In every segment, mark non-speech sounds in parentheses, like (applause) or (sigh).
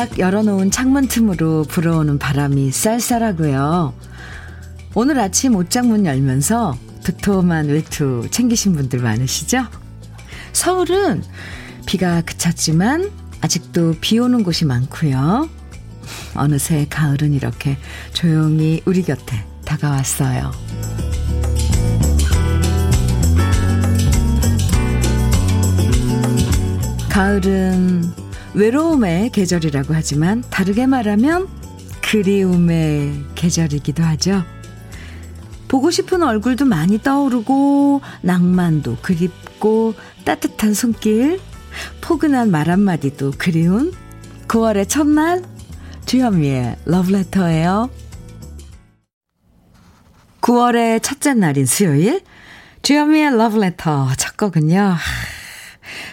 활짝 열어놓은 창문 틈으로 불어오는 바람이 쌀쌀하고요. 오늘 아침 옷장 문 열면서 두툼한 외투 챙기신 분들 많으시죠? 서울은 비가 그쳤지만 아직도 비 오는 곳이 많고요. 어느새 가을은 이렇게 조용히 우리 곁에 다가왔어요. 가을은 외로움의 계절이라고 하지만 다르게 말하면 그리움의 계절이기도 하죠. 보고 싶은 얼굴도 많이 떠오르고 낭만도 그립고 따뜻한 손길 포근한 말 한마디도 그리운 9월의 첫날 주현미의 러브레터예요. 9월의 첫째 날인 수요일 주현미의 러브레터 첫 곡은요.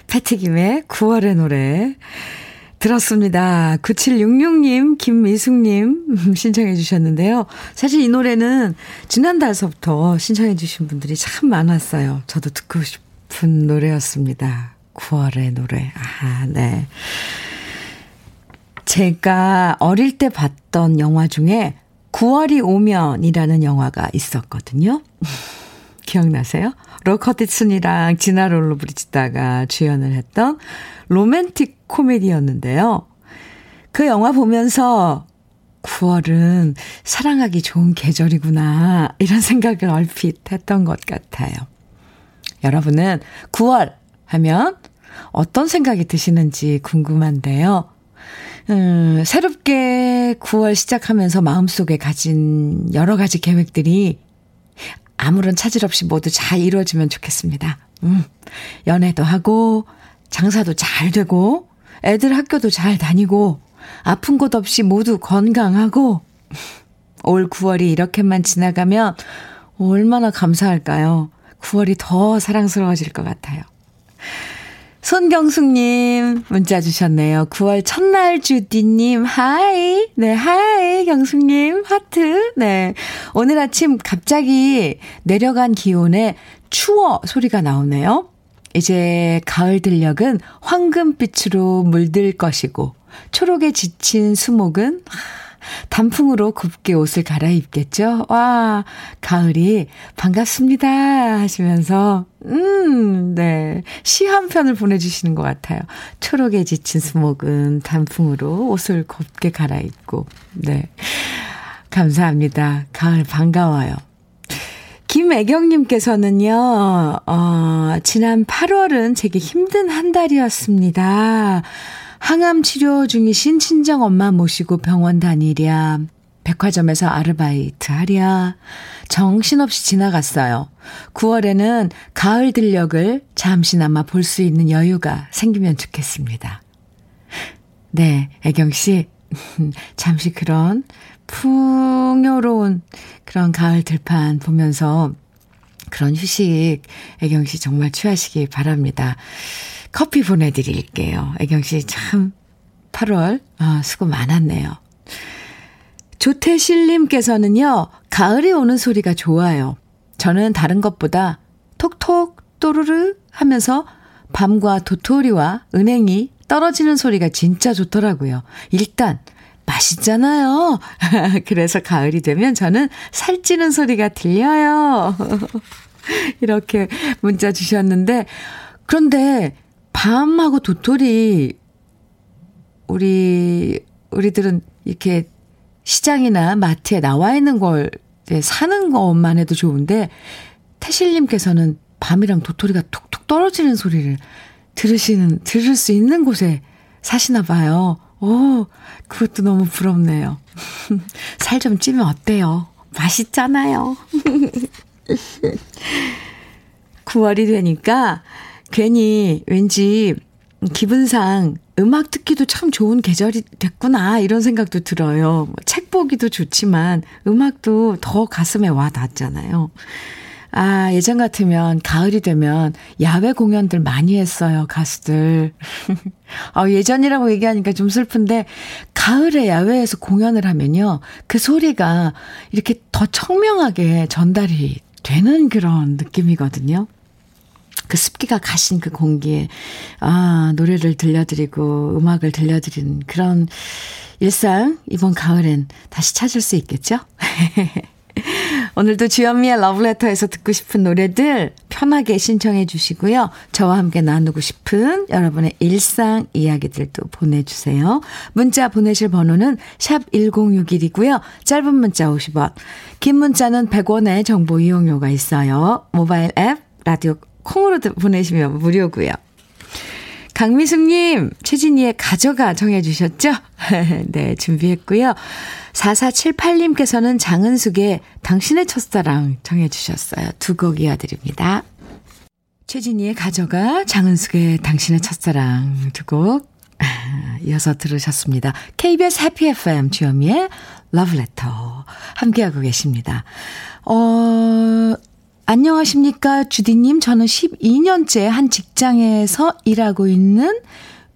패티김의 9월의 노래 들었습니다. 9766님, 김미숙님 (laughs) 신청해 주셨는데요. 사실 이 노래는 지난달서부터 신청해 주신 분들이 참 많았어요. 저도 듣고 싶은 노래였습니다. 9월의 노래. 아, 네. 제가 어릴 때 봤던 영화 중에 9월이 오면이라는 영화가 있었거든요. (laughs) 기억나세요? 로커티슨이랑 지나 롤로 부딪히다가 주연을 했던 로맨틱 코미디였는데요. 그 영화 보면서 9월은 사랑하기 좋은 계절이구나, 이런 생각을 얼핏 했던 것 같아요. 여러분은 9월 하면 어떤 생각이 드시는지 궁금한데요. 음, 새롭게 9월 시작하면서 마음속에 가진 여러 가지 계획들이 아무런 차질 없이 모두 잘 이루어지면 좋겠습니다. 음, 연애도 하고, 장사도 잘 되고, 애들 학교도 잘 다니고, 아픈 곳 없이 모두 건강하고, 올 9월이 이렇게만 지나가면 얼마나 감사할까요? 9월이 더 사랑스러워질 것 같아요. 손경숙님, 문자 주셨네요. 9월 첫날 주디님, hi. 네, hi, 경숙님, 하트. 네. 오늘 아침 갑자기 내려간 기온에 추워 소리가 나오네요. 이제 가을 들녘은 황금빛으로 물들 것이고, 초록에 지친 수목은 단풍으로 곱게 옷을 갈아입겠죠? 와, 가을이 반갑습니다. 하시면서, 음, 네. 시 한 편을 보내주시는 것 같아요. 초록에 지친 수목은 단풍으로 옷을 곱게 갈아입고, 네. 감사합니다. 가을 반가워요. 김애경님께서는요, 어, 지난 8월은 제게 힘든 한 달이었습니다. 항암 치료 중이신 친정 엄마 모시고 병원 다니랴. 백화점에서 아르바이트 하랴. 정신없이 지나갔어요. 9월에는 가을 들녘을 잠시나마 볼 수 있는 여유가 생기면 좋겠습니다. 네, 애경 씨. (laughs) 잠시 그런 풍요로운 그런 가을 들판 보면서 그런 휴식 애경 씨 정말 취하시기 바랍니다. 커피 보내드릴게요. 애경 씨 참 8월 아, 수고 많았네요. 조태실님께서는요, 가을이 오는 소리가 좋아요. 저는 다른 것보다 톡톡 또르르 하면서 밤과 도토리와 은행이 떨어지는 소리가 진짜 좋더라고요. 일단 맛있잖아요. (laughs) 그래서 가을이 되면 저는 살찌는 소리가 들려요. (laughs) 이렇게 문자 주셨는데, 그런데 밤하고 도토리, 우리, 우리들은 이렇게 시장이나 마트에 나와 있는 걸 사는 것만 해도 좋은데, 태실님께서는 밤이랑 도토리가 툭툭 떨어지는 소리를 들으시는, 들을 수 있는 곳에 사시나 봐요. 오, 그것도 너무 부럽네요. (laughs) 살 좀 찌면 어때요? 맛있잖아요. (laughs) 9월이 되니까 괜히 왠지 기분상 음악 듣기도 참 좋은 계절이 됐구나 이런 생각도 들어요. 뭐책 보기도 좋지만 음악도 더 가슴에 와 닿잖아요. 아, 예전 같으면 가을이 되면 야외 공연들 많이 했어요, 가수들. 아, (laughs) 예전이라고 얘기하니까 좀 슬픈데 가을에 야외에서 공연을 하면요. 그 소리가 이렇게 더 청명하게 전달이 되는 그런 느낌이거든요. 그 습기가 가신 그 공기에, 아, 노래를 들려드리고 음악을 들려드리는 그런 일상 이번 가을엔 다시 찾을 수 있겠죠? (laughs) 오늘도 주현미의 러브레터에서 듣고 싶은 노래들 편하게 신청해 주시고요. 저와 함께 나누고 싶은 여러분의 일상 이야기들도 보내주세요. 문자 보내실 번호는 샵 1061이고요. 짧은 문자 50원, 긴 문자는 100원의 정보 이용료가 있어요. 모바일 앱, 라디오 콩으로 보내시면 무료고요. 강미숙님, 최진희의 가져가 정해주셨죠? (laughs) 네, 준비했고요. 4478님께서는 장은숙의 당신의 첫사랑 정해주셨어요. 두 곡 이어드립니다. 최진희의 가져가, 장은숙의 당신의 첫사랑 두 곡 (laughs) 이어서 들으셨습니다. KBS 해피 FM 주현미의 러브레터 함께하고 계십니다. 어, 안녕하십니까, 주디님. 저는 12년째 한 직장에서 일하고 있는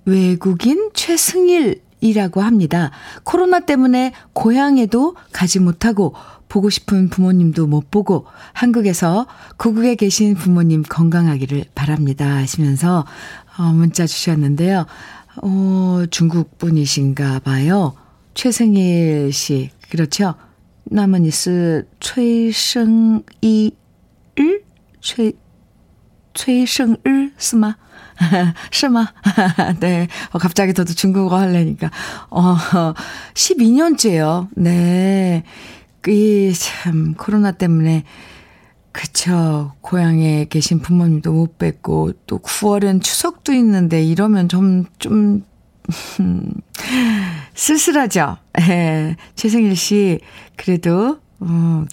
외국인 최승일이라고 합니다. 코로나 때문에 고향에도 가지 못하고 보고 싶은 부모님도 못 보고 한국에서 구국에 계신 부모님 건강하기를 바랍니다 하시면서 어, 문자 주셨는데요. 어, 중국 분이신가 봐요. 최승일 씨. 그렇죠? 나머니스 최승이 日崔崔生日是吗？是吗？ 네. 어, 갑자기 저도 중국어 하려니까. 어, 12년째요. 네. 이, 참, 코로나 때문에, 그쵸. 고향에 계신 부모님도 못 뵙고, 또 9월엔 추석도 있는데, 이러면 좀, 좀, (laughs) 쓸쓸하죠? 예. 최승일 씨, 그래도, 어,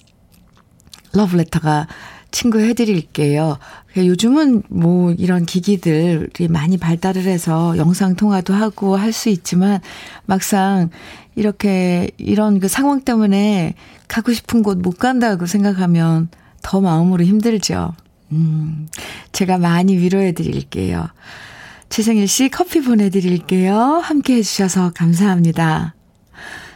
러브레터가 친구 해드릴게요. 요즘은 뭐 이런 기기들이 많이 발달을 해서 영상통화도 하고 할 수 있지만 막상 이렇게 이런 그 상황 때문에 가고 싶은 곳 못 간다고 생각하면 더 마음으로 힘들죠. 음, 제가 많이 위로해 드릴게요. 최생일 씨 커피 보내드릴게요. 함께 해주셔서 감사합니다.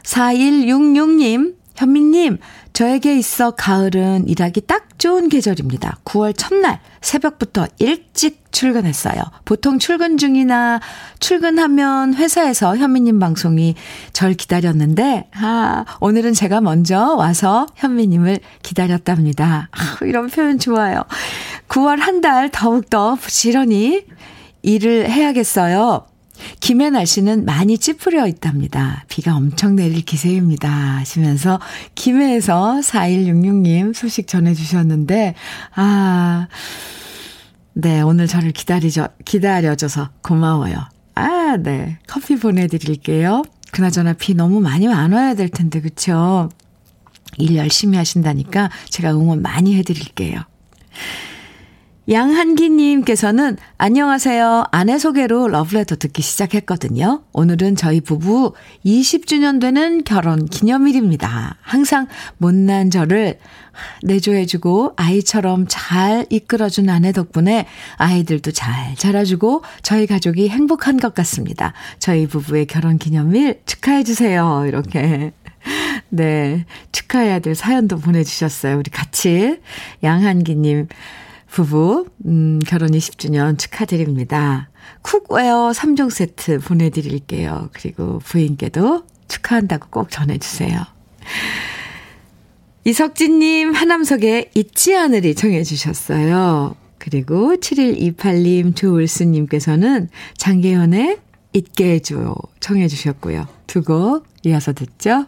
4166님, 현미님, 저에게 있어 가을은 일하기 딱 좋은 계절입니다. 9월 첫날 새벽부터 일찍 출근했어요. 보통 출근 중이나 출근하면 회사에서 현미님 방송이 절 기다렸는데, 아, 오늘은 제가 먼저 와서 현미님을 기다렸답니다. 아, 이런 표현 좋아요. 9월 한 달 더욱더 부지런히 일을 해야겠어요. 김해 날씨는 많이 찌푸려 있답니다. 비가 엄청 내릴 기세입니다. 하시면서 김해에서 4166님 소식 전해주셨는데, 아, 네, 오늘 저를 기다리죠, 기다려줘서 고마워요. 아, 네. 커피 보내드릴게요. 그나저나 비 너무 많이 안 와야 될 텐데, 그쵸? 일 열심히 하신다니까 제가 응원 많이 해드릴게요. 양한기님께서는 안녕하세요. 아내 소개로 러브레터 듣기 시작했거든요. 오늘은 저희 부부 20주년 되는 결혼 기념일입니다. 항상 못난 저를 내조해주고 아이처럼 잘 이끌어준 아내 덕분에 아이들도 잘 자라주고 저희 가족이 행복한 것 같습니다. 저희 부부의 결혼 기념일 축하해주세요. 이렇게. 네. 축하해야 될 사연도 보내주셨어요. 우리 같이. 양한기님. 부부, 음, 결혼 20주년 축하드립니다. cookware 3종 세트 보내드릴게요. 그리고 부인께도 축하한다고 꼭 전해주세요. 이석진님, 하남석의 잊지 않으리 청해주셨어요. 그리고 7128님, 조울수님께서는 장계현의 잊게 해줘요 청해주셨고요. 두 곡 이어서 듣죠.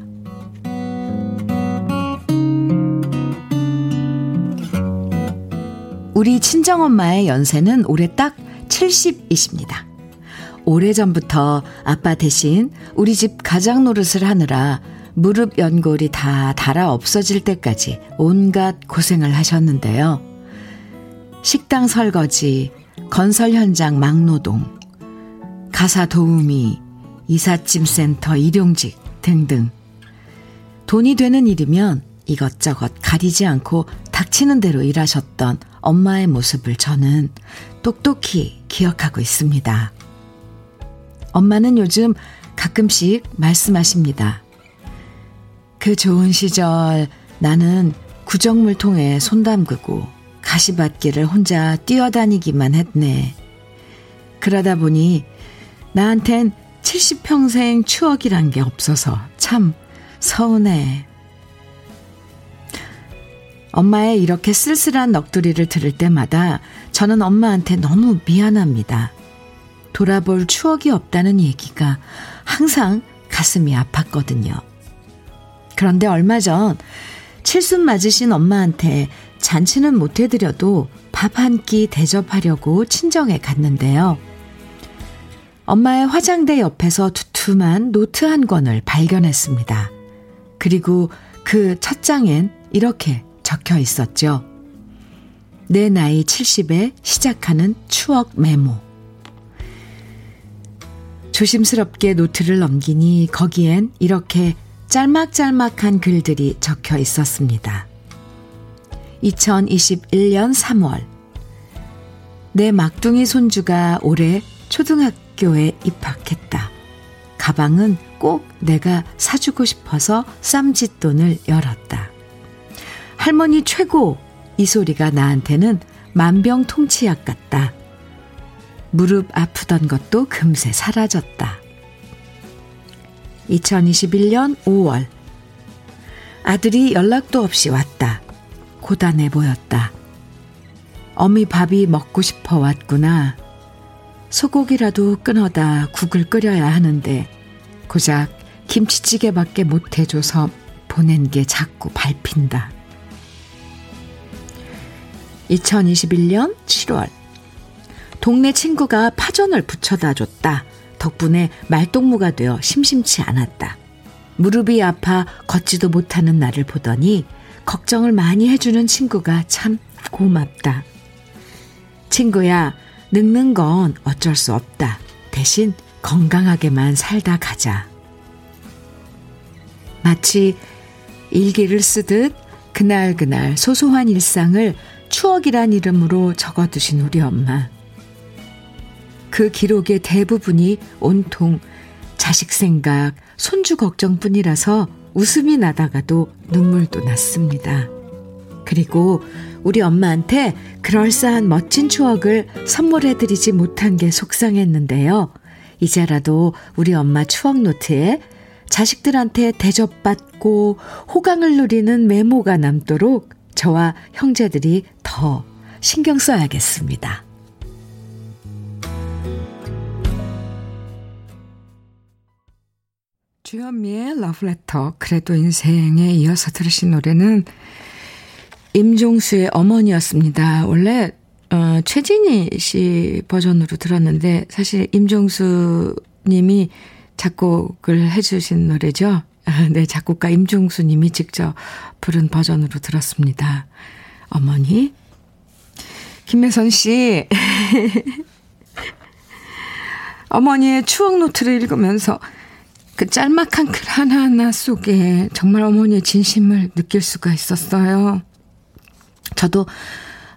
우리 친정엄마의 연세는 올해 딱 70이십니다. 오래전부터 아빠 대신 우리 집 가장 노릇을 하느라 무릎 연골이 다 닳아 없어질 때까지 온갖 고생을 하셨는데요. 식당 설거지, 건설 현장 막노동, 가사 도우미, 이삿짐 센터 일용직 등등. 돈이 되는 일이면 이것저것 가리지 않고 닥치는 대로 일하셨던 엄마의 모습을 저는 똑똑히 기억하고 있습니다. 엄마는 요즘 가끔씩 말씀하십니다. 그 좋은 시절 나는 구정물 통에 손 담그고 가시밭길을 혼자 뛰어다니기만 했네. 그러다 보니 나한텐 70평생 추억이란 게 없어서 참 서운해. 엄마의 이렇게 쓸쓸한 넋두리를 들을 때마다 저는 엄마한테 너무 미안합니다. 돌아볼 추억이 없다는 얘기가 항상 가슴이 아팠거든요. 그런데 얼마 전 칠순 맞으신 엄마한테 잔치는 못 해드려도 밥 한 끼 대접하려고 친정에 갔는데요. 엄마의 화장대 옆에서 두툼한 노트 한 권을 발견했습니다. 그리고 그 첫 장엔 이렇게 적혀 있었죠. 내 나이 70에 시작하는 추억 메모. 조심스럽게 노트를 넘기니 거기엔 이렇게 짤막짤막한 글들이 적혀 있었습니다. 2021년 3월. 내 막둥이 손주가 올해 초등학교에 입학했다. 가방은 꼭 내가 사주고 싶어서 쌈짓돈을 열었다. 할머니 최고! 이 소리가 나한테는 만병통치약 같다. 무릎 아프던 것도 금세 사라졌다. 2021년 5월. 아들이 연락도 없이 왔다. 고단해 보였다. 어미 밥이 먹고 싶어 왔구나. 소고기라도 끊어다 국을 끓여야 하는데 고작 김치찌개밖에 못 해줘서 보낸 게 자꾸 밟힌다. 2021년 7월. 동네 친구가 파전을 붙여다 줬다. 덕분에 말동무가 되어 심심치 않았다. 무릎이 아파 걷지도 못하는 나를 보더니 걱정을 많이 해주는 친구가 참 고맙다. 친구야, 늙는 건 어쩔 수 없다. 대신 건강하게만 살다 가자. 마치 일기를 쓰듯 그날그날 소소한 일상을 추억이란 이름으로 적어두신 우리 엄마. 그 기록의 대부분이 온통 자식 생각, 손주 걱정뿐이라서 웃음이 나다가도 눈물도 났습니다. 그리고 우리 엄마한테 그럴싸한 멋진 추억을 선물해드리지 못한 게 속상했는데요. 이제라도 우리 엄마 추억 노트에 자식들한테 대접받고 호강을 누리는 메모가 남도록 저와 형제들이 더 신경 써야겠습니다. 주현미의 러브레터 그래도 인생에 이어서 들으신 노래는 임종수의 어머니였습니다. 원래 어, 최진희 씨 버전으로 들었는데 사실 임종수 님이 작곡을 해주신 노래죠. 네, 작곡가 임종수 님이 직접 부른 버전으로 들었습니다. 어머니. 김혜선 씨. (laughs) 어머니의 추억 노트를 읽으면서 그 짤막한 글 하나하나 속에 정말 어머니의 진심을 느낄 수가 있었어요. 저도,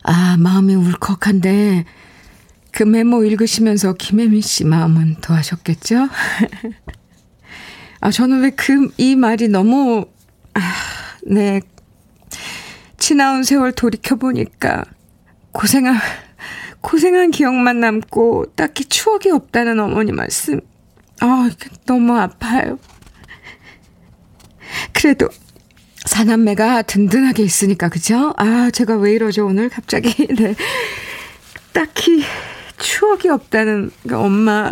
아, 마음이 울컥한데, 그 메모 읽으시면서 김혜민 씨 마음은 더하셨겠죠? (laughs) 아, 저는 왜 그, 이 말이 너무, 아, 네. 지나온 세월 돌이켜보니까, 고생한, 고생한 기억만 남고, 딱히 추억이 없다는 어머니 말씀, 아, 너무 아파요. 그래도 사남매가 든든하게 있으니까, 그죠? 아, 제가 왜 이러죠, 오늘 갑자기. (laughs) 네. 딱히 추억이 없다는 그 엄마의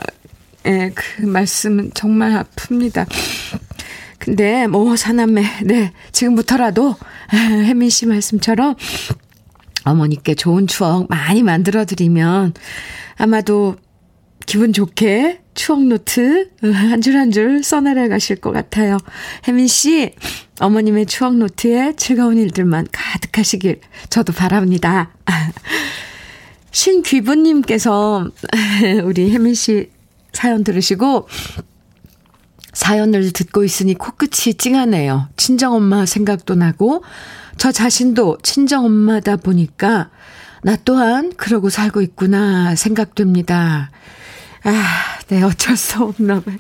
그 말씀은 정말 아픕니다. 근데 뭐 사남매, 네. 지금부터라도 (laughs) 혜민 씨 말씀처럼 어머니께 좋은 추억 많이 만들어 드리면 아마도 기분 좋게 추억 노트 한 줄 한 줄 써내려 가실 것 같아요. 혜민 씨, 어머님의 추억 노트에 즐거운 일들만 가득하시길 저도 바랍니다. (laughs) 신귀부님께서 (laughs) 우리 혜민 씨 사연 들으시고 사연을 듣고 있으니 코끝이 찡하네요. 친정엄마 생각도 나고 저 자신도 친정엄마다 보니까 나 또한 그러고 살고 있구나 생각됩니다. 아, 네, 어쩔 수 없나 봐요.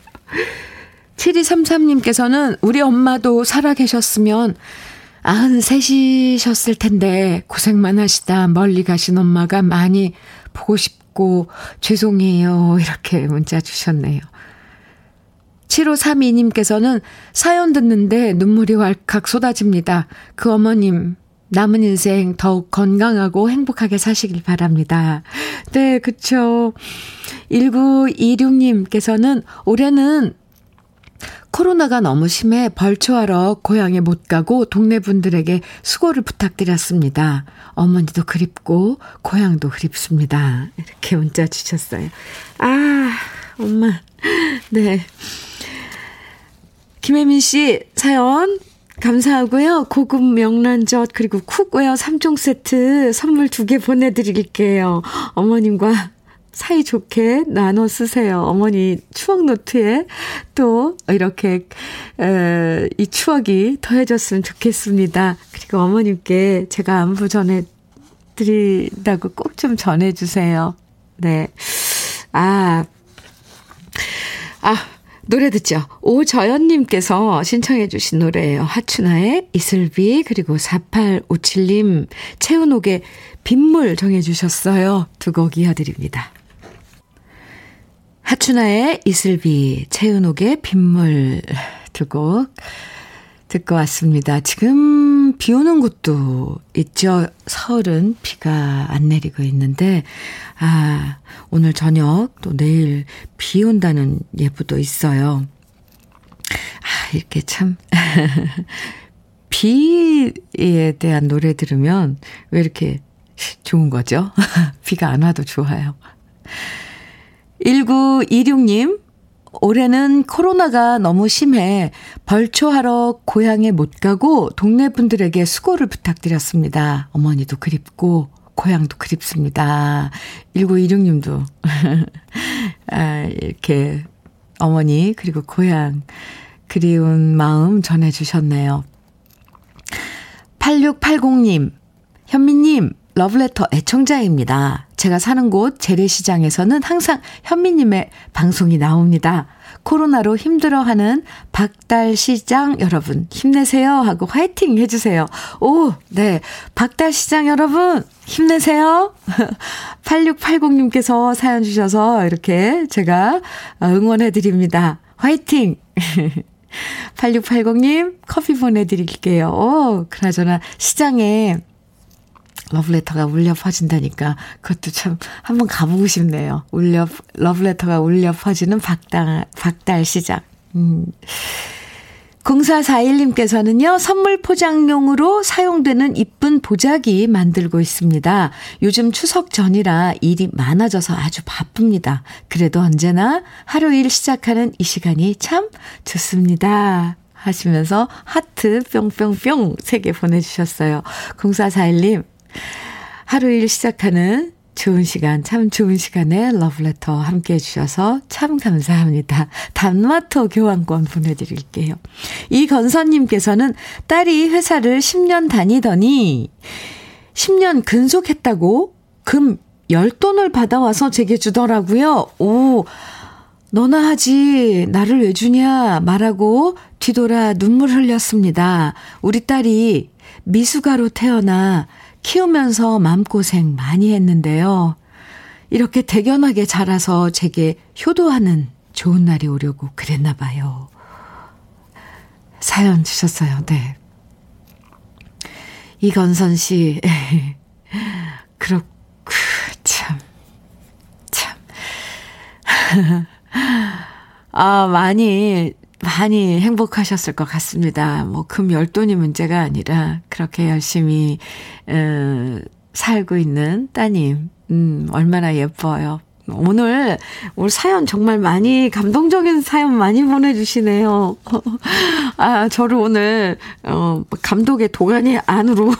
7233님께서는 우리 엄마도 살아 계셨으면 93이셨을 텐데 고생만 하시다 멀리 가신 엄마가 많이 보고 싶 고 죄송해요. 이렇게 문자 주셨네요. 7532님께서는 사연 듣는데 눈물이 왈칵 쏟아집니다. 그 어머님, 남은 인생 더욱 건강하고 행복하게 사시길 바랍니다. 네, 그쵸. 1926님께서는 올해는 코로나가 너무 심해 벌초하러 고향에 못 가고 동네 분들에게 수고를 부탁드렸습니다. 어머니도 그립고 고향도 그립습니다. 이렇게 문자 주셨어요. 아, 엄마. 네. 김혜민 씨 사연 감사하고요. 고급 명란젓 그리고 cookware 3종 세트 선물 두 개 보내드릴게요. 어머님과 사이좋게 나눠 쓰세요. 어머니 추억 노트에 또 이렇게 에, 이 추억이 더해졌으면 좋겠습니다. 그리고 어머님께 제가 안부 전해 드린다고 꼭 좀 전해 주세요. 네. 아. 아, 노래 듣죠. 오저연님께서 신청해 주신 노래예요. 하춘아의 이슬비 그리고 4857님 채은옥의 빗물 정해 주셨어요. 두 곡 이어드립니다. 하춘아의 이슬비, 채은옥의 빗물 두곡 듣고 왔습니다. 지금 비 오는 곳도 있죠. 서울은 비가 안 내리고 있는데, 아, 오늘 저녁 또 내일 비 온다는 예보도 있어요. 아, 이렇게 참, (laughs) 비에 대한 노래 들으면 왜 이렇게 좋은 거죠? (laughs) 비가 안 와도 좋아요. 1926님, 올해는 코로나가 너무 심해 벌초하러 고향에 못 가고 동네 분들에게 수고를 부탁드렸습니다. 어머니도 그립고 고향도 그립습니다. 1926님도 (laughs) 아, 이렇게 어머니 그리고 고향 그리운 마음 전해주셨네요. 8680님, 현미님, 러브레터 애청자입니다. 제가 사는 곳 재래시장에서는 항상 현미님의 방송이 나옵니다. 코로나로 힘들어하는 박달시장 여러분 힘내세요 하고 화이팅 해주세요. 오, 네. 박달시장 여러분 힘내세요. (laughs) 8680님께서 사연 주셔서 이렇게 제가 응원해드립니다. 화이팅! (laughs) 8680님 커피 보내드릴게요. 오, 그나저나 시장에 러브레터가 울려 퍼진다니까 그것도 참 한번 가보고 싶네요. 울려 러브레터가 울려 퍼지는 박달 박달 시장. 음. 0441님께서는요, 선물 포장용으로 사용되는 이쁜 보자기 만들고 있습니다. 요즘 추석 전이라 일이 많아져서 아주 바쁩니다. 그래도 언제나 하루 일 시작하는 이 시간이 참 좋습니다. 하시면서 하트 뿅뿅뿅 3개 보내주셨어요. 0441님, 하루 일 시작하는 좋은 시간, 참 좋은 시간에 러브레터 함께 해주셔서 참 감사합니다. 단마토 교환권 보내드릴게요. 이건선님께서는 딸이 회사를 10년 다니더니 10년 근속했다고 금 10돈을 받아와서 제게 주더라고요. 오, 너나 하지, 나를 왜 주냐, 말하고 뒤돌아 눈물 흘렸습니다. 우리 딸이 미숙아로 태어나 키우면서 마음고생 많이 했는데요. 이렇게 대견하게 자라서 제게 효도하는 좋은 날이 오려고 그랬나 봐요. 사연 주셨어요. 네. 이건선 씨. (laughs) 그렇고, 참, 참. (laughs) 아, 많이 많이 행복하셨을 것 같습니다. 뭐, 금 열돈이 문제가 아니라, 그렇게 열심히, 어, 살고 있는 따님, 음, 얼마나 예뻐요. 오늘, 오늘 사연 정말 많이, 감동적인 사연 많이 보내주시네요. (laughs) 아, 저를 오늘, 어, 감독의 도가니 안으로,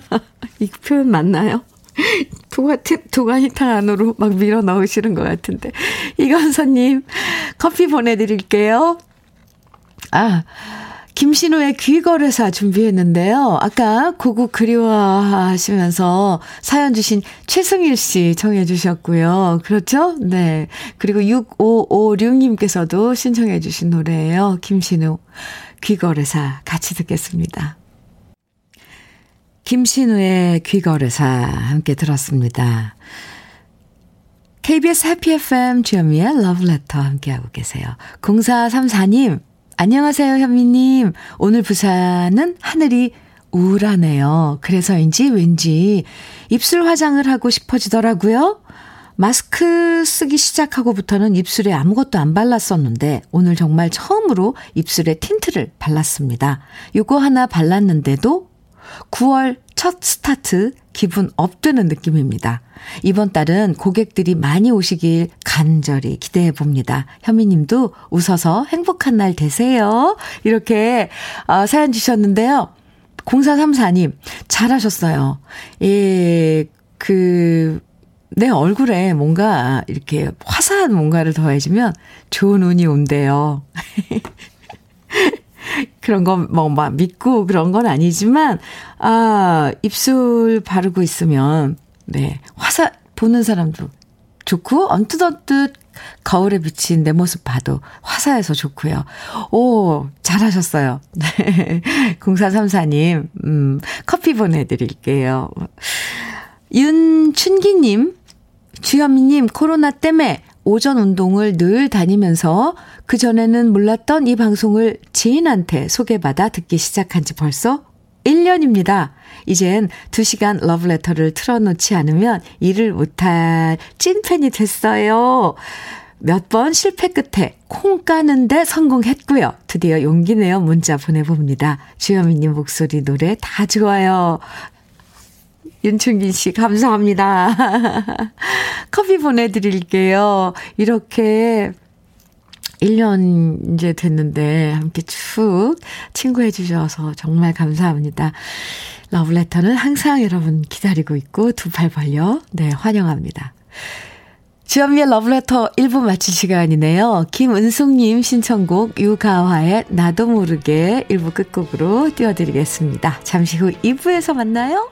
(laughs) 이 표현 맞나요? 도가, 도가니탕 안으로 막 밀어 넣으시는 것 같은데. 이건서님, 커피 보내드릴게요. 아, 김신우의 귀거래사 준비했는데요. 아까 고국 그리워하시면서 사연 주신 최승일 씨 청해 주셨고요. 그렇죠? 네. 그리고 6556님께서도 신청해 주신 노래예요. 김신우 귀거래사 같이 듣겠습니다. 김신우의 귀거래사 함께 들었습니다. KBS 해피 FM 주현미의 러브레터 함께하고 계세요. 0434님, 안녕하세요, 현미님. 오늘 부산은 하늘이 우울하네요. 그래서인지 왠지 입술 화장을 하고 싶어지더라고요. 마스크 쓰기 시작하고부터는 입술에 아무것도 안 발랐었는데 오늘 정말 처음으로 입술에 틴트를 발랐습니다. 요거 하나 발랐는데도 9월 첫 스타트 기분 업되는 느낌입니다. 이번 달은 고객들이 많이 오시길 간절히 기대해 봅니다. 현미 님도 웃어서 행복한 날 되세요. 이렇게 어, 사연 주셨는데요. 0434님, 잘하셨어요. 예, 그, 내 얼굴에 뭔가 이렇게 화사한 뭔가를 더해주면 좋은 운이 온대요. (laughs) (laughs) 그런 거뭐막 믿고 그런 건 아니지만 아 입술 바르고 있으면 네 화사 보는 사람도 좋고 언뜻 언뜻 거울에 비친 내 모습 봐도 화사해서 좋고요. 오, 잘하셨어요. (laughs) 네. 0434님, 음, 커피 보내드릴게요. 윤춘기님, 주현미님, 코로나 때문에 오전 운동을 늘 다니면서 그전에는 몰랐던 이 방송을 지인한테 소개받아 듣기 시작한 지 벌써 1년입니다. 이젠 2시간 러브레터를 틀어놓지 않으면 일을 못할 찐팬이 됐어요. 몇 번 실패 끝에 콩 까는데 성공했고요. 드디어 용기 내어 문자 보내봅니다. 주현미님 목소리 노래 다 좋아요. 윤충긴 씨, 감사합니다. (laughs) 커피 보내드릴게요. 이렇게 1년 이제 됐는데 함께 쭉 친구해 주셔서 정말 감사합니다. 러브레터는 항상 여러분 기다리고 있고 두 팔 벌려 네 환영합니다. 주현미의 러브레터 1부 마칠 시간이네요. 김은숙님 신청곡 유가화의 나도 모르게 1부 끝곡으로 띄워드리겠습니다. 잠시 후 2부에서 만나요.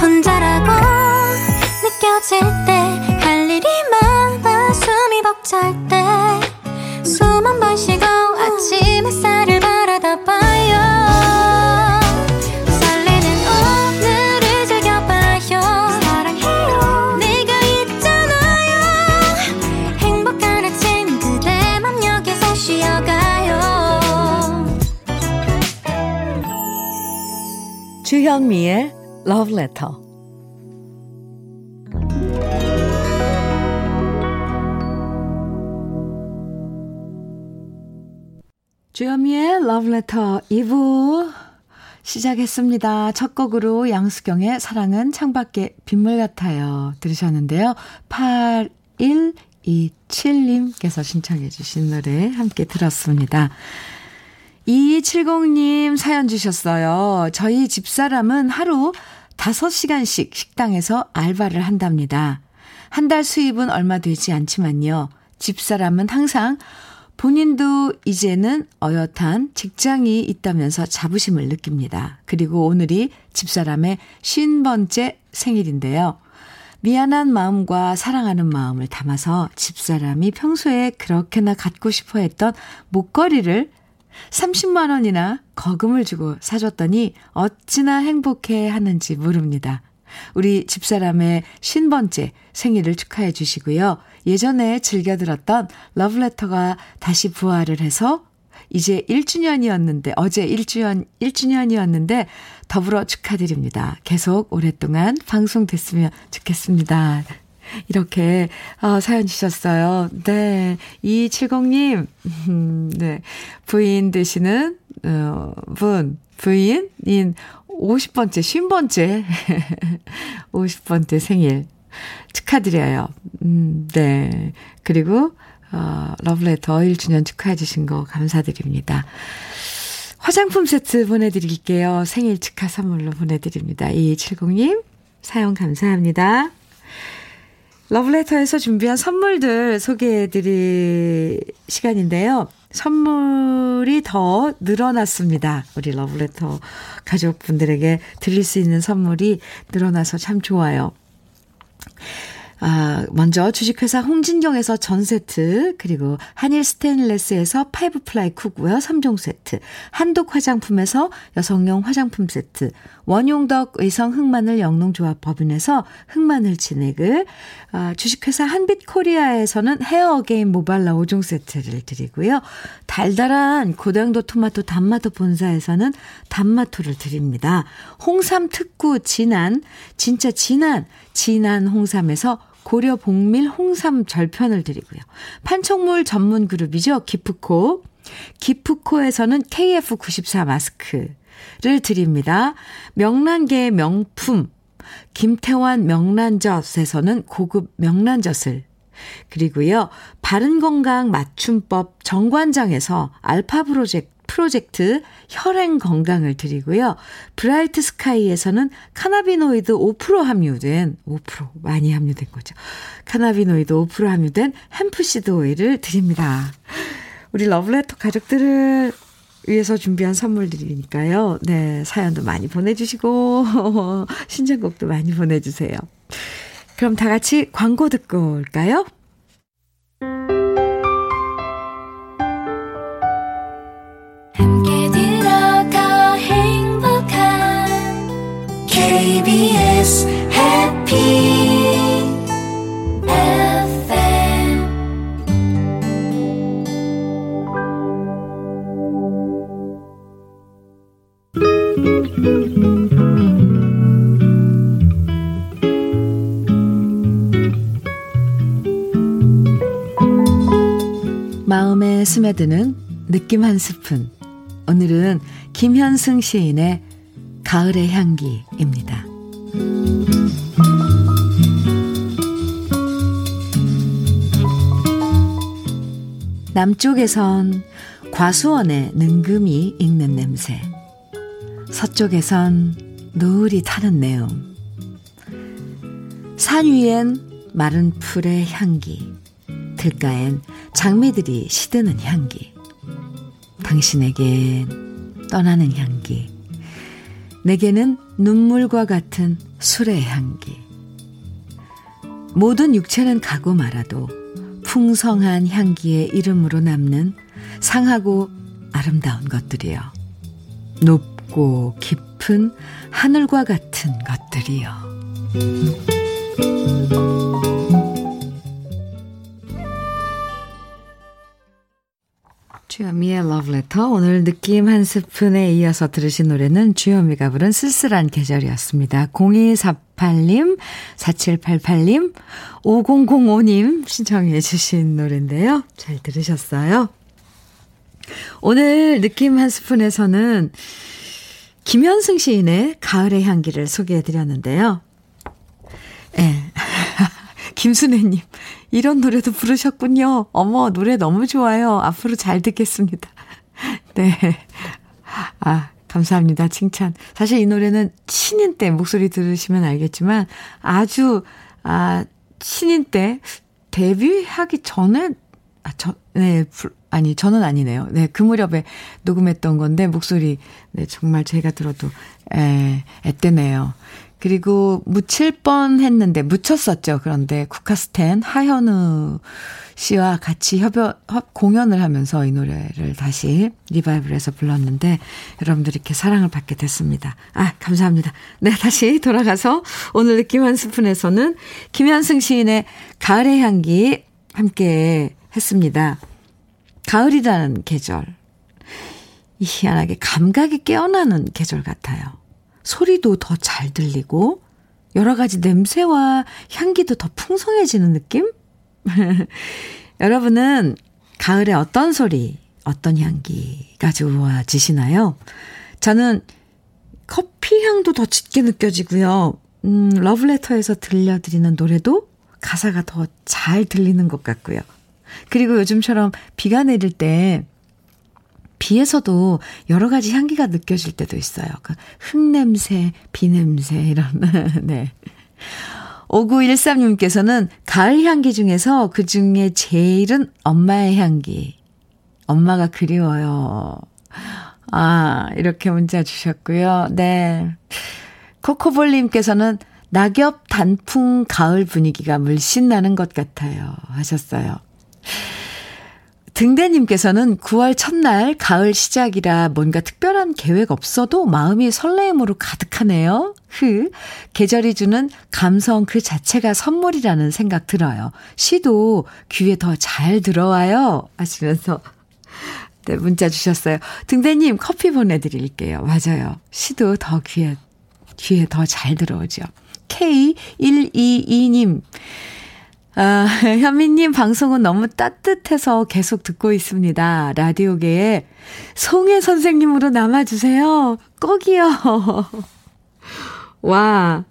혼자라고 느껴질 때 할 일이 많아 숨이 벅찰 때 숨 한 번 쉬고 아침 햇살을 봐 주현미의 Love Letter. 주현미의 Love Letter 2부 시작했습니다. 첫 곡으로 양수경의 사랑은 창밖에 빗물 같아요. 들으셨는데요. 8127님께서 신청해 주신 노래 함께 들었습니다. 2270님 사연 주셨어요. 저희 집사람은 하루 5시간씩 식당에서 알바를 한답니다. 한 달 수입은 얼마 되지 않지만요. 집사람은 항상 본인도 이제는 어엿한 직장이 있다면서 자부심을 느낍니다. 그리고 오늘이 집사람의 50번째 생일인데요. 미안한 마음과 사랑하는 마음을 담아서 집사람이 평소에 그렇게나 갖고 싶어 했던 목걸이를 30만 원이나 거금을 주고 사줬더니 어찌나 행복해 하는지 모릅니다. 우리 집사람의 신번째 생일을 축하해 주시고요. 예전에 즐겨 들었던 러브레터가 다시 부활을 해서 이제 1주년이었는데, 어제 1주년, 1주년이었는데, 더불어 축하드립니다. 계속 오랫동안 방송됐으면 좋겠습니다. 이렇게, 어, 사연 주셨어요. 네. 2270님, 음, 네. 부인 되시는, 어, 분, 부인인 50번째, 50번째, 50번째 생일 축하드려요. 음, 네. 그리고, 어, 러브레터 1주년 축하해주신 거 감사드립니다. 화장품 세트 보내드릴게요. 생일 축하 선물로 보내드립니다. 2270님, 사연 감사합니다. 러브레터에서 준비한 선물들 소개해 드릴 시간인데요. 선물이 더 늘어났습니다. 우리 러브레터 가족분들에게 드릴 수 있는 선물이 늘어나서 참 좋아요. 아, 먼저 주식회사 홍진경에서 전 세트, 그리고 한일 스테인레스에서 five ply cookware 3종 세트, 한독 화장품에서 여성용 화장품 세트, 원용덕 의성 흑마늘 영농조합 법인에서 흑마늘 진액을, 아, 주식회사 한빛 코리아에서는 헤어 어게인 모발라 5종 세트를 드리고요. 달달한 고당도 토마토 단마토 본사에서는 단마토를 드립니다. 홍삼 특구 진한, 진짜 진한, 진한 홍삼에서 고려 복밀 홍삼 절편을 드리고요. 판촉물 전문 그룹이죠. 기프코. 기프코에서는 KF94 마스크를 드립니다. 명란계의 명품 김태환 명란젓에서는 고급 명란젓을 드리고요. 바른건강 맞춤법 정관장에서 알파 프로젝트 프로젝트 혈행 건강을 드리고요. 브라이트 스카이에서는 cannabinoid 5% 함유된 5% 많이 함유된 거죠. cannabinoid 5% 함유된 hempseed 오일을 드립니다. 우리 러블레터 가족들을 위해서 준비한 선물들이니까요. 네, 사연도 많이 보내주시고 (laughs) 신청곡도 많이 보내주세요. 그럼 다 같이 광고 듣고 올까요? KBS 해피 마음에 스며드는 느낌 한 스푼. 오늘은 김현승 시인의 가을의 향기입니다. 남쪽에선 과수원의 능금이 익는 냄새, 서쪽에선 노을이 타는 내음, 산 위엔 마른 풀의 향기, 들가엔 장미들이 시드는 향기, 당신에겐 떠나는 향기, 내게는 눈물과 같은 술의 향기. 모든 육체는 가고 말아도 풍성한 향기의 이름으로 남는 상하고 아름다운 것들이요. 높고 깊은 하늘과 같은 것들이요. 주현미의 러브레터. 오늘 느낌 한 스푼에 이어서 들으신 노래는 주현미가 부른 쓸쓸한 계절이었습니다. 0248님, 4788님, 5005님 신청해 주신 노래인데요. 잘 들으셨어요? 오늘 느낌 한 스푼에서는 김현승 시인의 가을의 향기를 소개해 드렸는데요. 김순애님, 이런 노래도 부르셨군요. 어머, 노래 너무 좋아요. 앞으로 잘 듣겠습니다. (laughs) 네. 아, 감사합니다. 칭찬. 사실 이 노래는 신인 때 목소리 들으시면 알겠지만 아주, 아, 신인 때 데뷔하기 전에, 아, 저, 네, 아니, 저는 아니네요. 네, 그 무렵에 녹음했던 건데, 목소리, 네, 정말 제가 들어도, 에, 애때네요. 그리고 묻힐 뻔 했는데, 묻혔었죠. 그런데 국카스텐 하현우 씨와 같이 협연, 협, 공연을 하면서 이 노래를 다시 리바이브해서 불렀는데, 여러분들 이렇게 사랑을 받게 됐습니다. 아, 감사합니다. 네, 다시 돌아가서 오늘 느낌 한 스푼에서는 김현승 시인의 가을의 향기 함께 했습니다. 가을이라는 계절. 희한하게 감각이 깨어나는 계절 같아요. 소리도 더 잘 들리고 여러 가지 냄새와 향기도 더 풍성해지는 느낌? (laughs) 여러분은 가을에 어떤 소리, 어떤 향기가 좋아지시나요? 저는 커피 향도 더 짙게 느껴지고요. 음, 러브레터에서 들려드리는 노래도 가사가 더 잘 들리는 것 같고요. 그리고 요즘처럼 비가 내릴 때 비에서도 여러 가지 향기가 느껴질 때도 있어요. 그 흙냄새, 비냄새, 이런, (laughs) 네. 5913님께서는 가을 향기 중에서 그 중에 제일은 엄마의 향기. 엄마가 그리워요. 아, 이렇게 문자 주셨고요. 네. 코코볼님께서는 낙엽 단풍 가을 분위기가 물씬 나는 것 같아요. 하셨어요. 등대님께서는 9월 첫날 가을 시작이라 뭔가 특별한 계획 없어도 마음이 설레임으로 가득하네요. 흐, 계절이 주는 감성 그 자체가 선물이라는 생각 들어요. 시도 귀에 더 잘 들어와요. 하시면서 (laughs) 네, 문자 주셨어요. 등대님 커피 보내드릴게요. 맞아요. 시도 더 귀에, 귀에 더 잘 들어오죠. K122님. 아, (laughs) 현미님 방송은 너무 따뜻해서 계속 듣고 있습니다. 라디오계에 송혜 선생님으로 남아주세요. 꼭이요. (laughs) 와,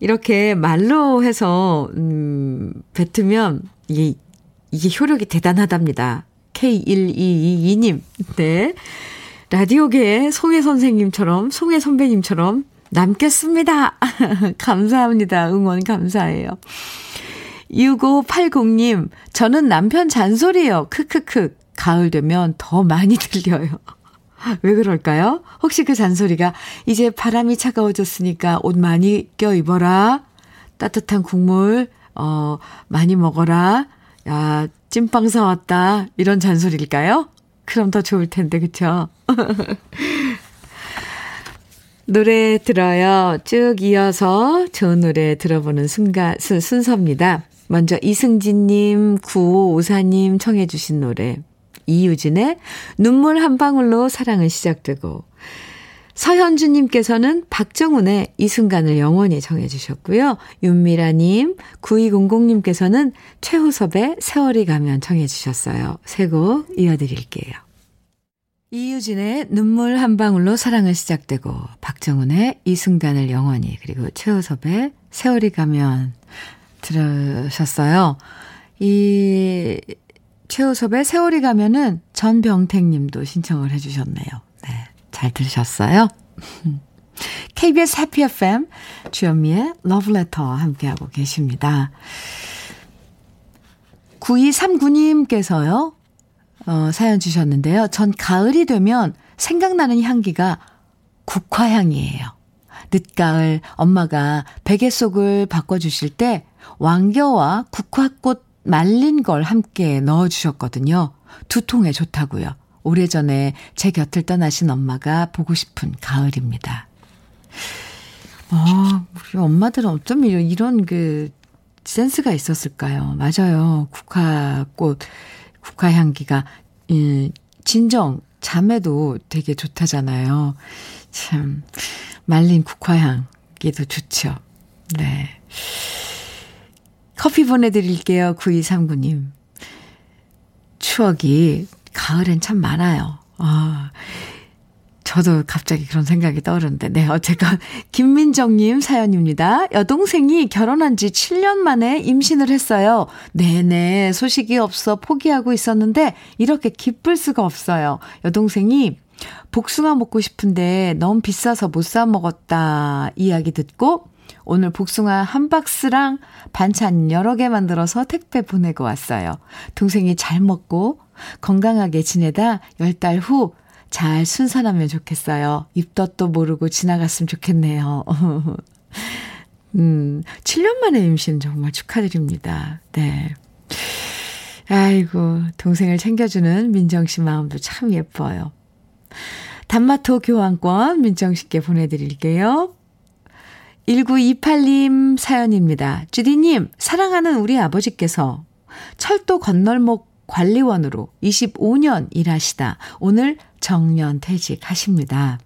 이렇게 말로 해서, 음, 뱉으면 이게, 이게 효력이 대단하답니다. K1222님. 네. 라디오계에 송혜 선생님처럼, 송혜 선배님처럼 남겠습니다. (laughs) 감사합니다. 응원 감사해요. 6580님, 저는 남편 잔소리요. 크크크. 가을 되면 더 많이 (laughs) 들려요. 왜 그럴까요? 혹시 그 잔소리가 이제 바람이 차가워졌으니까 옷 많이 껴입어라. 따뜻한 국물, 어, 많이 먹어라. 야, 찐빵 사왔다. 이런 잔소리일까요? 그럼 더 좋을 텐데, 그쵸? (laughs) 노래 들어요. 쭉 이어서 좋은 노래 들어보는 순간, 순, 순서입니다. 먼저 이승진님, 9554님 청해주신 노래. 이유진의 눈물 한 방울로 사랑은 시작되고. 서현주님께서는 박정훈의 이 순간을 영원히 정해주셨고요. 윤미라님, 9200님께서는 최호섭의 세월이 가면 정해주셨어요. 세 곡 이어드릴게요. 이유진의 눈물 한 방울로 사랑은 시작되고, 박정훈의 이 순간을 영원히, 그리고 최호섭의 세월이 가면 들으셨어요. 이 최우섭의 세월이 가면은 전병택 님도 신청을 해주셨네요. 네. 잘 들으셨어요? (laughs) KBS 해피 FM 주현미의 러브레터 함께하고 계십니다. 9239님께서요, 어, 사연 주셨는데요. 전 가을이 되면 생각나는 향기가 국화향이에요. 늦가을 엄마가 베개 속을 바꿔주실 때 왕겨와 국화꽃 말린 걸 함께 넣어주셨거든요. 두통에 좋다고요. 오래전에 제 곁을 떠나신 엄마가 보고 싶은 가을입니다. 아, 우리 엄마들은 어쩜 이런, 이런 그 센스가 있었을까요? 맞아요. 국화꽃, 국화향기가, 음, 진정, 잠에도 되게 좋다잖아요. 참, 말린 국화향기도 좋죠. 네. 커피 보내드릴게요. 9239님. 추억이 가을엔 참 많아요. 아, 저도 갑자기 그런 생각이 떠오르는데, 네, 어쨌건, (laughs) 김민정님 사연입니다. 여동생이 결혼한 지 7년 만에 임신을 했어요. 네네, 소식이 없어 포기하고 있었는데, 이렇게 기쁠 수가 없어요. 여동생이 복숭아 먹고 싶은데 너무 비싸서 못 사 먹었다 이야기 듣고, 오늘 복숭아 한 박스랑 반찬 여러 개 만들어서 택배 보내고 왔어요. 동생이 잘 먹고 건강하게 지내다 열달후 잘 순산하면 좋겠어요. 입덧도 모르고 지나갔으면 좋겠네요. (laughs) 음, 7년 만에 임신 정말 축하드립니다. 네. 아이고, 동생을 챙겨주는 민정 씨 마음도 참 예뻐요. 단마토 교환권 민정 씨께 보내드릴게요. 1928님 사연입니다. 주디님, 사랑하는 우리 아버지께서 철도 건널목 관리원으로 25년 일하시다 오늘 정년 퇴직하십니다.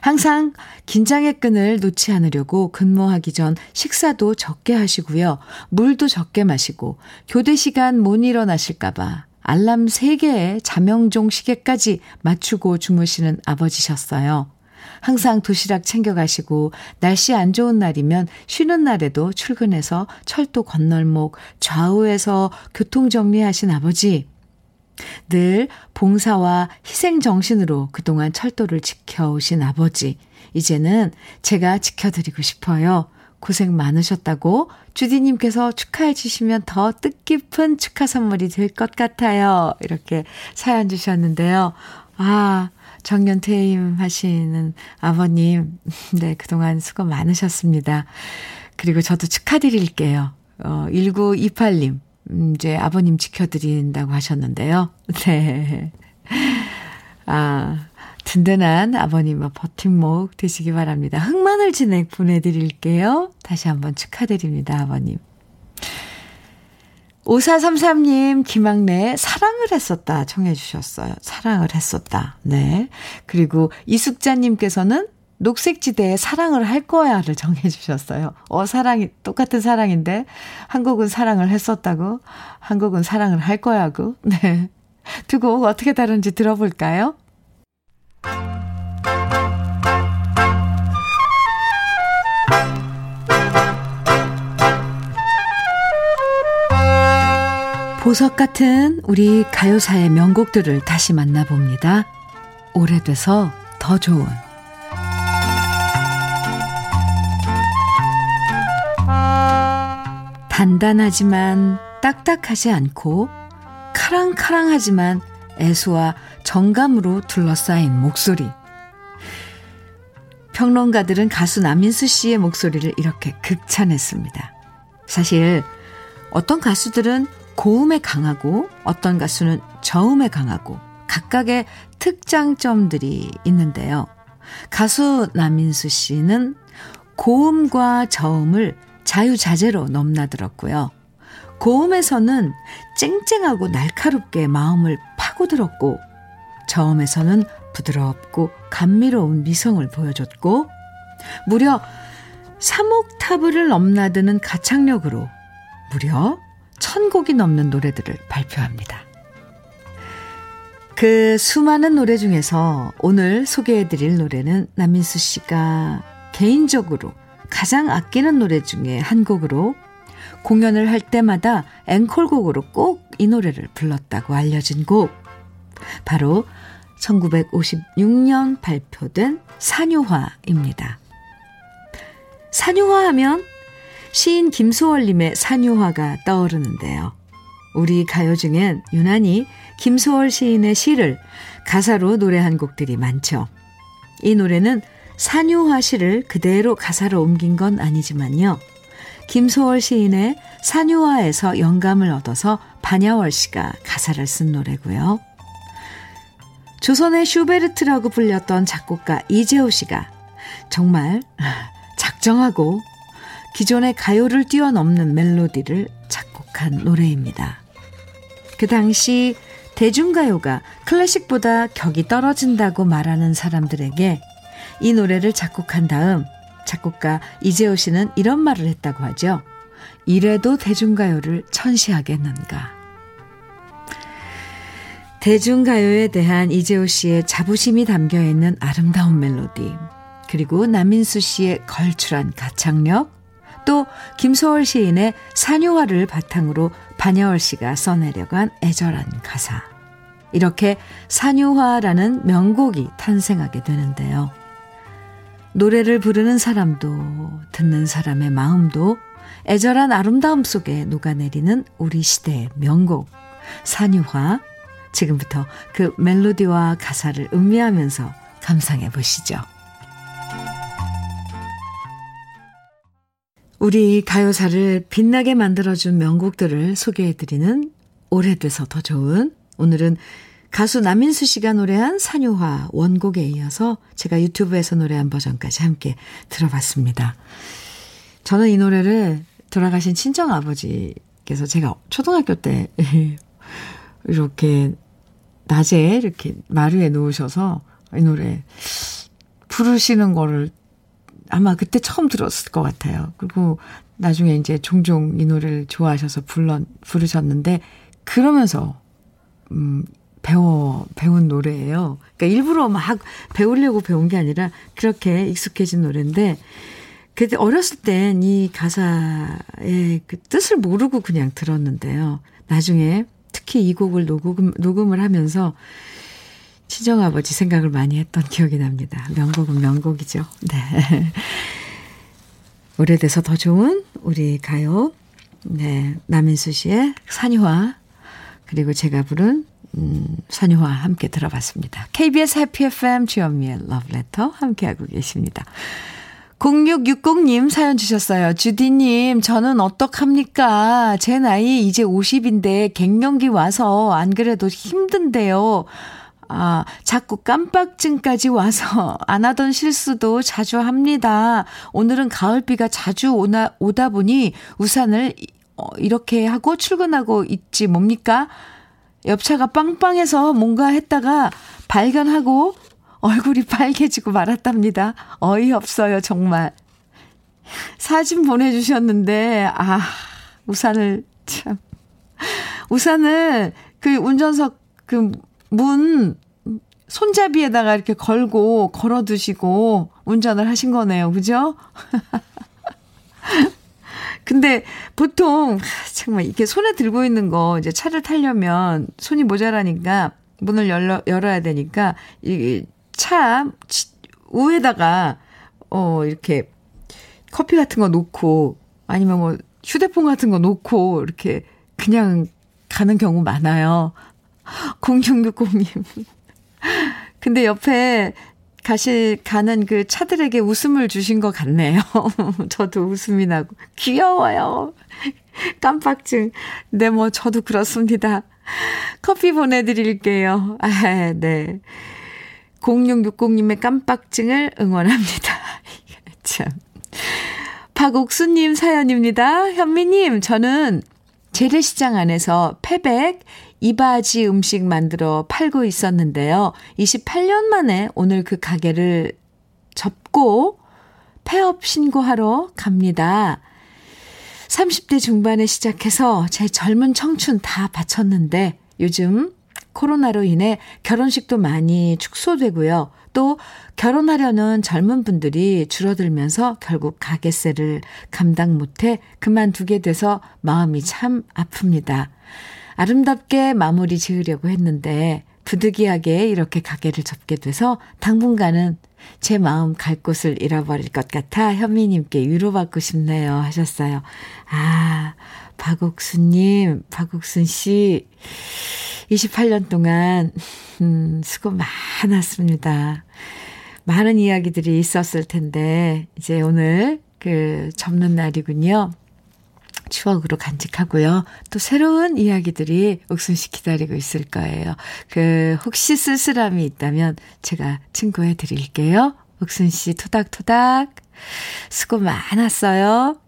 항상 긴장의 끈을 놓지 않으려고 근무하기 전 식사도 적게 하시고요. 물도 적게 마시고 교대 시간 못 일어나실까봐 알람 3개에 자명종 시계까지 맞추고 주무시는 아버지셨어요. 항상 도시락 챙겨가시고 날씨 안 좋은 날이면 쉬는 날에도 출근해서 철도 건널목 좌우에서 교통 정리하신 아버지. 늘 봉사와 희생 정신으로 그동안 철도를 지켜오신 아버지. 이제는 제가 지켜드리고 싶어요. 고생 많으셨다고 주디님께서 축하해 주시면 더 뜻깊은 축하 선물이 될 것 같아요. 이렇게 사연 주셨는데요. 아, 정년 퇴임하시는 아버님, 네, 그동안 수고 많으셨습니다. 그리고 저도 축하드릴게요. 어, 1928님, 음, 이제 아버님 지켜드린다고 하셨는데요. (laughs) 네. 아, 든든한 아버님과 버팀목 되시기 바랍니다. 흑마늘 진액 보내드릴게요. 다시 한번 축하드립니다, 아버님. 5433님, 김학래, 사랑을 했었다 청해 주셨어요. 사랑을 했었다. 네. 그리고 이숙자님께서는 녹색지대에 사랑을 할 거야를 정해 주셨어요. 어, 사랑이, 똑같은 사랑인데, 한국은 사랑을 했었다고, 한국은 사랑을 할 거야고, 네. 두 곡 어떻게 다른지 들어볼까요? 보석 같은 우리 가요사의 명곡들을 다시 만나봅니다. 오래돼서 더 좋은 단단하지만 딱딱하지 않고 카랑카랑하지만 애수와 정감으로 둘러싸인 목소리. 평론가들은 가수 남인수 씨의 목소리를 이렇게 극찬했습니다. 사실 어떤 가수들은 고음에 강하고 어떤 가수는 저음에 강하고 각각의 특장점들이 있는데요. 가수 남인수 씨는 고음과 저음을 자유자재로 넘나들었고요. 고음에서는 쨍쨍하고 날카롭게 마음을 파고들었고, 저음에서는 부드럽고 감미로운 미성을 보여줬고, 무려 3옥타브를 넘나드는 가창력으로 무려 천 곡이 넘는 노래들을 발표합니다. 그 수많은 노래 중에서 오늘 소개해드릴 노래는 남인수 씨가 개인적으로 가장 아끼는 노래 중에 한 곡으로 공연을 할 때마다 앵콜곡으로 꼭 이 노래를 불렀다고 알려진 곡. 바로 1956년 발표된 산유화입니다. 산유화 하면 시인 김소월님의 산유화가 떠오르는데요. 우리 가요 중엔 유난히 김소월 시인의 시를 가사로 노래한 곡들이 많죠. 이 노래는 산유화 시를 그대로 가사로 옮긴 건 아니지만요. 김소월 시인의 산유화에서 영감을 얻어서 반야월 씨가 가사를 쓴 노래고요. 조선의 슈베르트라고 불렸던 작곡가 이재호 씨가 정말 (laughs) 작정하고 기존의 가요를 뛰어넘는 멜로디를 작곡한 노래입니다. 그 당시 대중가요가 클래식보다 격이 떨어진다고 말하는 사람들에게 이 노래를 작곡한 다음 작곡가 이재호 씨는 이런 말을 했다고 하죠. 이래도 대중가요를 천시하겠는가. 대중가요에 대한 이재호 씨의 자부심이 담겨 있는 아름다운 멜로디, 그리고 남인수 씨의 걸출한 가창력, 또 김소월 시인의 산유화를 바탕으로 반야월 씨가 써내려간 애절한 가사. 이렇게 산유화라는 명곡이 탄생하게 되는데요. 노래를 부르는 사람도 듣는 사람의 마음도 애절한 아름다움 속에 녹아내리는 우리 시대의 명곡 산유화 지금부터 그 멜로디와 가사를 음미하면서 감상해 보시죠. 우리 가요사를 빛나게 만들어준 명곡들을 소개해드리는 오래돼서 더 좋은 오늘은 가수 남인수 씨가 노래한 산유화 원곡에 이어서 제가 유튜브에서 노래한 버전까지 함께 들어봤습니다. 저는 이 노래를 돌아가신 친정 아버지께서 제가 초등학교 때 (laughs) 이렇게 낮에 이렇게 마루에 놓으셔서 이 노래 부르시는 거를 아마 그때 처음 들었을 것 같아요. 그리고 나중에 이제 종종 이 노래를 좋아하셔서 불러, 부르셨는데, 그러면서 음, 배워, 배운 노래예요. 그러니까 일부러 막 배우려고 배운 게 아니라 그렇게 익숙해진 노래인데, 그때 어렸을 땐 이 가사의 그 뜻을 모르고 그냥 들었는데요. 나중에 특히 이 곡을 녹음, 녹음을 하면서 친정아버지 생각을 많이 했던 기억이 납니다. 명곡은 명곡이죠. 네. 오래돼서 더 좋은 우리 가요. 네. 남인수 씨의 산유화. 그리고 제가 부른 음, 산유화 함께 들어봤습니다. KBS 해피 FM 주현미의 러브레터 함께하고 계십니다. 0660님 사연 주셨어요. 주디님, 저는 어떡합니까? 제 나이 이제 50인데 갱년기 와서 안 그래도 힘든데요. 아, 자꾸 깜빡증까지 와서 (laughs) 안 하던 실수도 자주 합니다. 오늘은 가을비가 자주 오나, 오다 보니 우산을 어, 이렇게 하고 출근하고 있지 뭡니까? 옆차가 빵빵해서 뭔가 했다가 발견하고 얼굴이 빨개지고 말았답니다. 어이없어요, 정말. 사진 보내주셨는데, 아, 우산을, 참. 우산을 그 운전석 그 문, 손잡이에다가 이렇게 걸고 걸어 두시고 운전을 하신 거네요. 그죠? (laughs) 근데 보통 정말 이렇게 손에 들고 있는 거 이제 차를 타려면 손이 모자라니까 문을 열어, 열어야 되니까 이차 우에다가 어 이렇게 커피 같은 거 놓고 아니면 뭐 휴대폰 같은 거 놓고 이렇게 그냥 가는 경우 많아요. 0660님. 근데 옆에 가시, 가는 그 차들에게 웃음을 주신 것 같네요. (laughs) 저도 웃음이 나고. 귀여워요. 깜빡증. 네, 뭐, 저도 그렇습니다. 커피 보내드릴게요. 아, 네. 0660님의 깜빡증을 응원합니다. (laughs) 참. 박옥수님 사연입니다. 현미님, 저는 재래시장 안에서 패백, 이바지 음식 만들어 팔고 있었는데요. 28년 만에 오늘 그 가게를 접고 폐업 신고하러 갑니다. 30대 중반에 시작해서 제 젊은 청춘 다 바쳤는데 요즘 코로나로 인해 결혼식도 많이 축소되고요. 또 결혼하려는 젊은 분들이 줄어들면서 결국 가게세를 감당 못해 그만두게 돼서 마음이 참 아픕니다. 아름답게 마무리 지으려고 했는데 부득이하게 이렇게 가게를 접게 돼서 당분간은 제 마음 갈 곳을 잃어버릴 것 같아 현미님께 위로받고 싶네요 하셨어요. 아, 박옥순님, 박옥순 씨, 28년 동안, 음, 수고 많았습니다. 많은 이야기들이 있었을 텐데, 이제 오늘 그 접는 날이군요. 추억으로 간직하고요. 또 새로운 이야기들이 옥순 씨 기다리고 있을 거예요. 그 혹시 쓸쓸함이 있다면 제가 친구해 드릴게요. 옥순 씨 토닥토닥 수고 많았어요.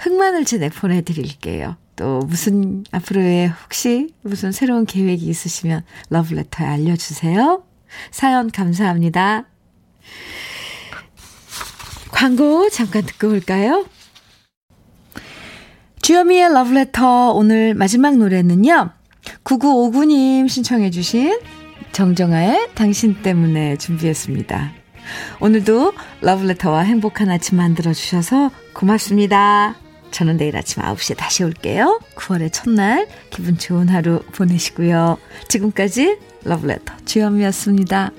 흑마늘 제내 보내드릴게요. 또 무슨 앞으로의 혹시 무슨 새로운 계획이 있으시면 러브레터에 알려주세요. 사연 감사합니다. 광고 잠깐 듣고 올까요? 주여미의 러브레터 오늘 마지막 노래는요. 9959님 신청해 주신 정정아의 당신 때문에 준비했습니다. 오늘도 러브레터와 행복한 아침 만들어주셔서 고맙습니다. 저는 내일 아침 9시에 다시 올게요. 9월의 첫날 기분 좋은 하루 보내시고요. 지금까지 러브레터 주현미였습니다.